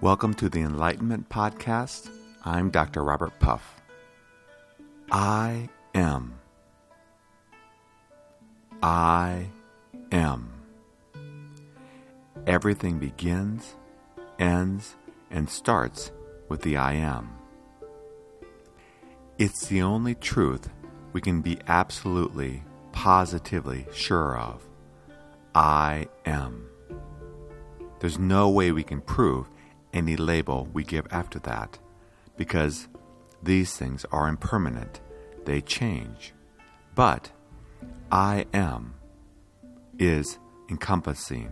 Welcome to the Enlightenment Podcast. I'm Dr. Robert Puff. I am. I am. Everything begins, ends, and starts with the I am. It's the only truth we can be absolutely, positively sure of. I am. There's no way we can prove any label we give after that, because these things are impermanent, they change. But I am is encompassing.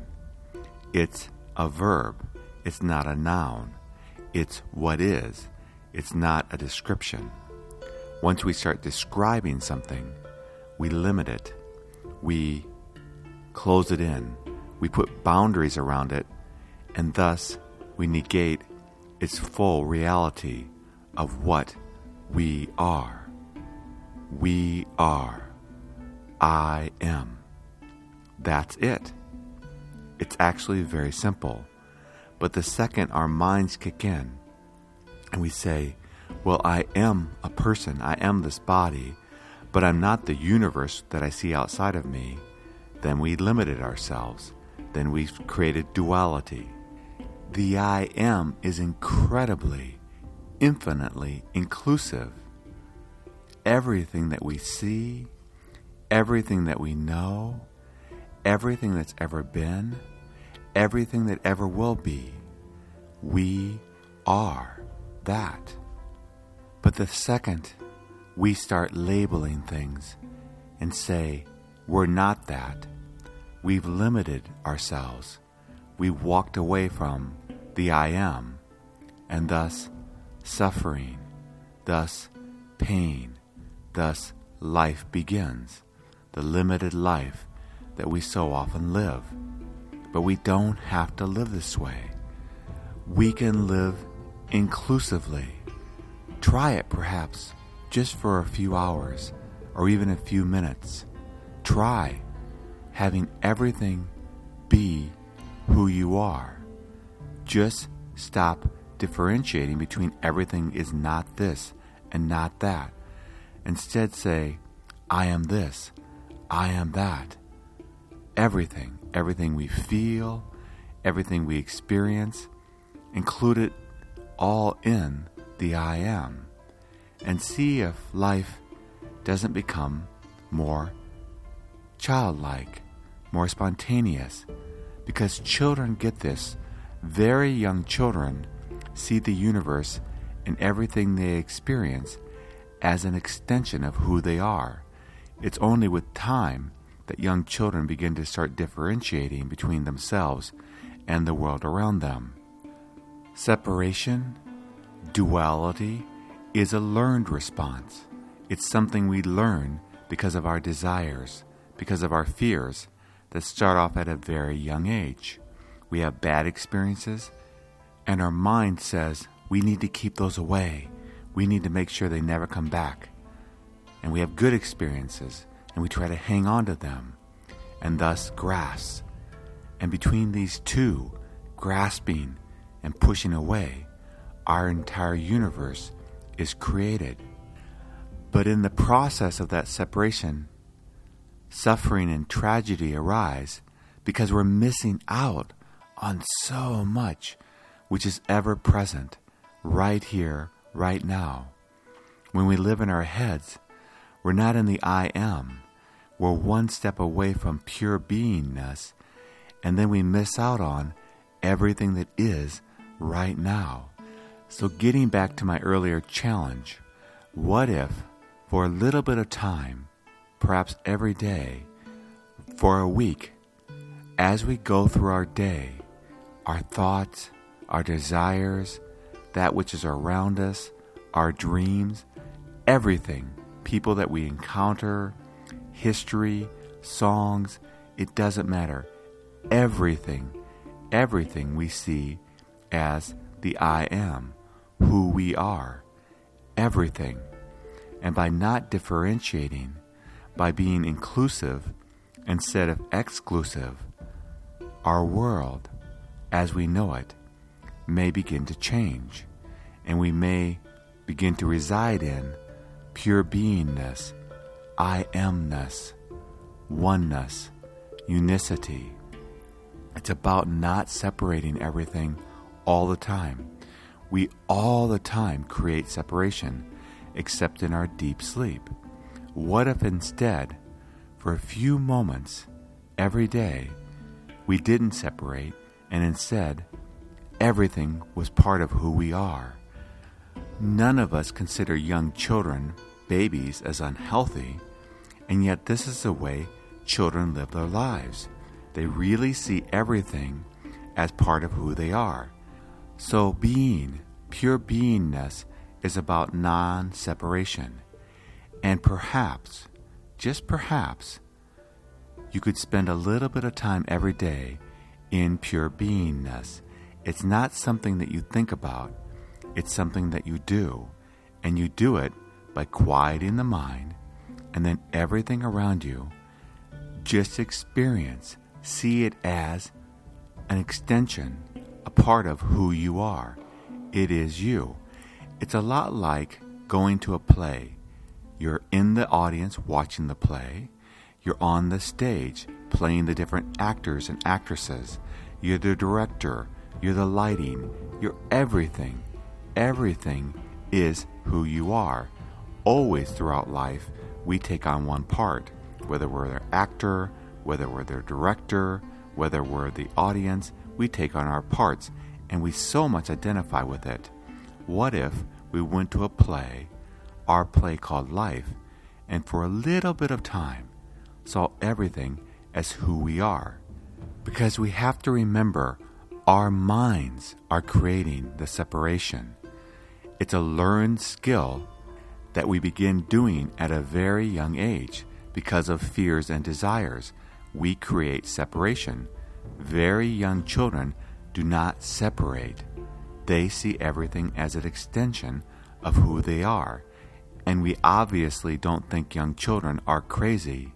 It's a verb, it's not a noun. It's what is, it's not a description. Once we start describing something, we limit it, we close it in, we put boundaries around it, and thus we negate its full reality of what we are. We are. I am. That's it. It's actually very simple. But the second our minds kick in and we say, Well, I am a person, I am this body, but I'm not the universe that I see outside of me, then we limited ourselves. Then we've created duality. The I am is incredibly, infinitely inclusive. Everything that we see, everything that we know, everything that's ever been, everything that ever will be, we are that. But the second we start labeling things and say, we're not that, we've limited ourselves we walked away from the I am, and thus suffering, thus pain, thus life begins, the limited life that we so often live. But we don't have to live this way. We can live inclusively. Try it perhaps just for a few hours or even a few minutes. Try having everything be who you are. Just stop differentiating between everything is not this and not that. Instead, say, I am this, I am that. Everything, everything we feel, everything we experience, include it all in the I am. And see if life doesn't become more childlike, more spontaneous, because children get this. Very young children see the universe and everything they experience as an extension of who they are. It's only with time that young children begin to start differentiating between themselves and the world around them. Separation, duality, is a learned response. It's something we learn because of our desires, because of our fears, that start off at a very young age. We have bad experiences, and our mind says we need to keep those away. We need to make sure they never come back. And we have good experiences, and we try to hang on to them, and thus grasp. And between these two, grasping and pushing away, our entire universe is created. But in the process of that separation, suffering and tragedy arise because we're missing out on so much which is ever present right here, right now. When we live in our heads, we're not in the I am. We're one step away from pure beingness, and then we miss out on everything that is right now. So, getting back to my earlier challenge, what if, for a little bit of time, perhaps every day, for a week, as we go through our day, our thoughts, our desires, that which is around us, our dreams, everything, people that we encounter, history, songs, it doesn't matter. Everything, everything we see as the I am, who we are, everything. And by not differentiating, by being inclusive instead of exclusive, our world, as we know it, may begin to change, and we may begin to reside in pure beingness, I amness, oneness, unicity. It's about not separating everything all the time. We all the time create separation, except in our deep sleep. What if instead, for a few moments every day, we didn't separate and instead everything was part of who we are? None of us consider young children, babies, as unhealthy, and yet this is the way children live their lives. They really see everything as part of who they are. So, being, pure beingness, is about non separation. And perhaps, just perhaps, you could spend a little bit of time every day in pure beingness. It's not something that you think about, it's something that you do. And you do it by quieting the mind, and then everything around you, just experience, see it as an extension, a part of who you are. It is you. It's a lot like going to a play. You're in the audience watching the play. You're on the stage playing the different actors and actresses. You're the director. You're the lighting. You're everything. Everything is who you are. Always throughout life, we take on one part, whether we're the actor, whether we're the director, whether we're the audience, we take on our parts and we so much identify with it. What if we went to a play, our play called Life, and for a little bit of time saw everything as who we are? Because we have to remember our minds are creating the separation. It's a learned skill that we begin doing at a very young age because of fears and desires. We create separation. Very young children do not separate. They see everything as an extension of who they are. And we obviously don't think young children are crazy.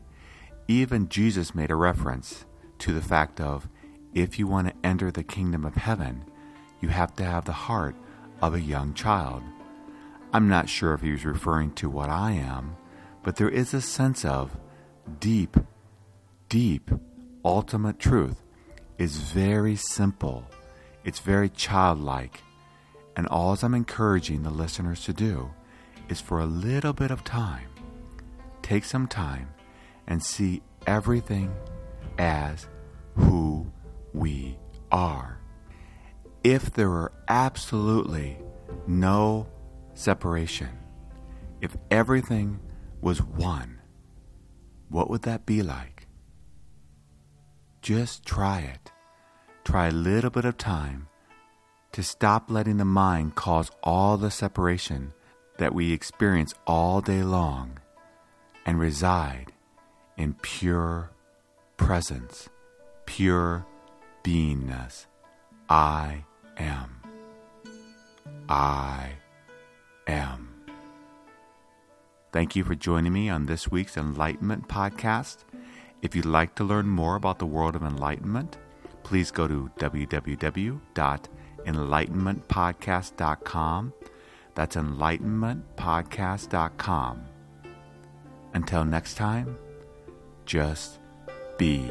Even Jesus made a reference to the fact of if you want to enter the kingdom of heaven, you have to have the heart of a young child. I'm not sure if he was referring to what I am, but there is a sense of deep, deep, ultimate truth is very simple. It's very childlike. And all I'm encouraging the listeners to do is for a little bit of time, take some time and see everything as who we are. If there were absolutely no separation, if everything was one, what would that be like? Just try it. Try a little bit of time to stop letting the mind cause all the separation that we experience all day long and reside in pure presence, pure beingness. I am. I am. Thank you for joining me on this week's Enlightenment Podcast. If you'd like to learn more about the world of enlightenment, please go to www.enlightenmentpodcast.com. That's enlightenmentpodcast.com. Until next time, just be.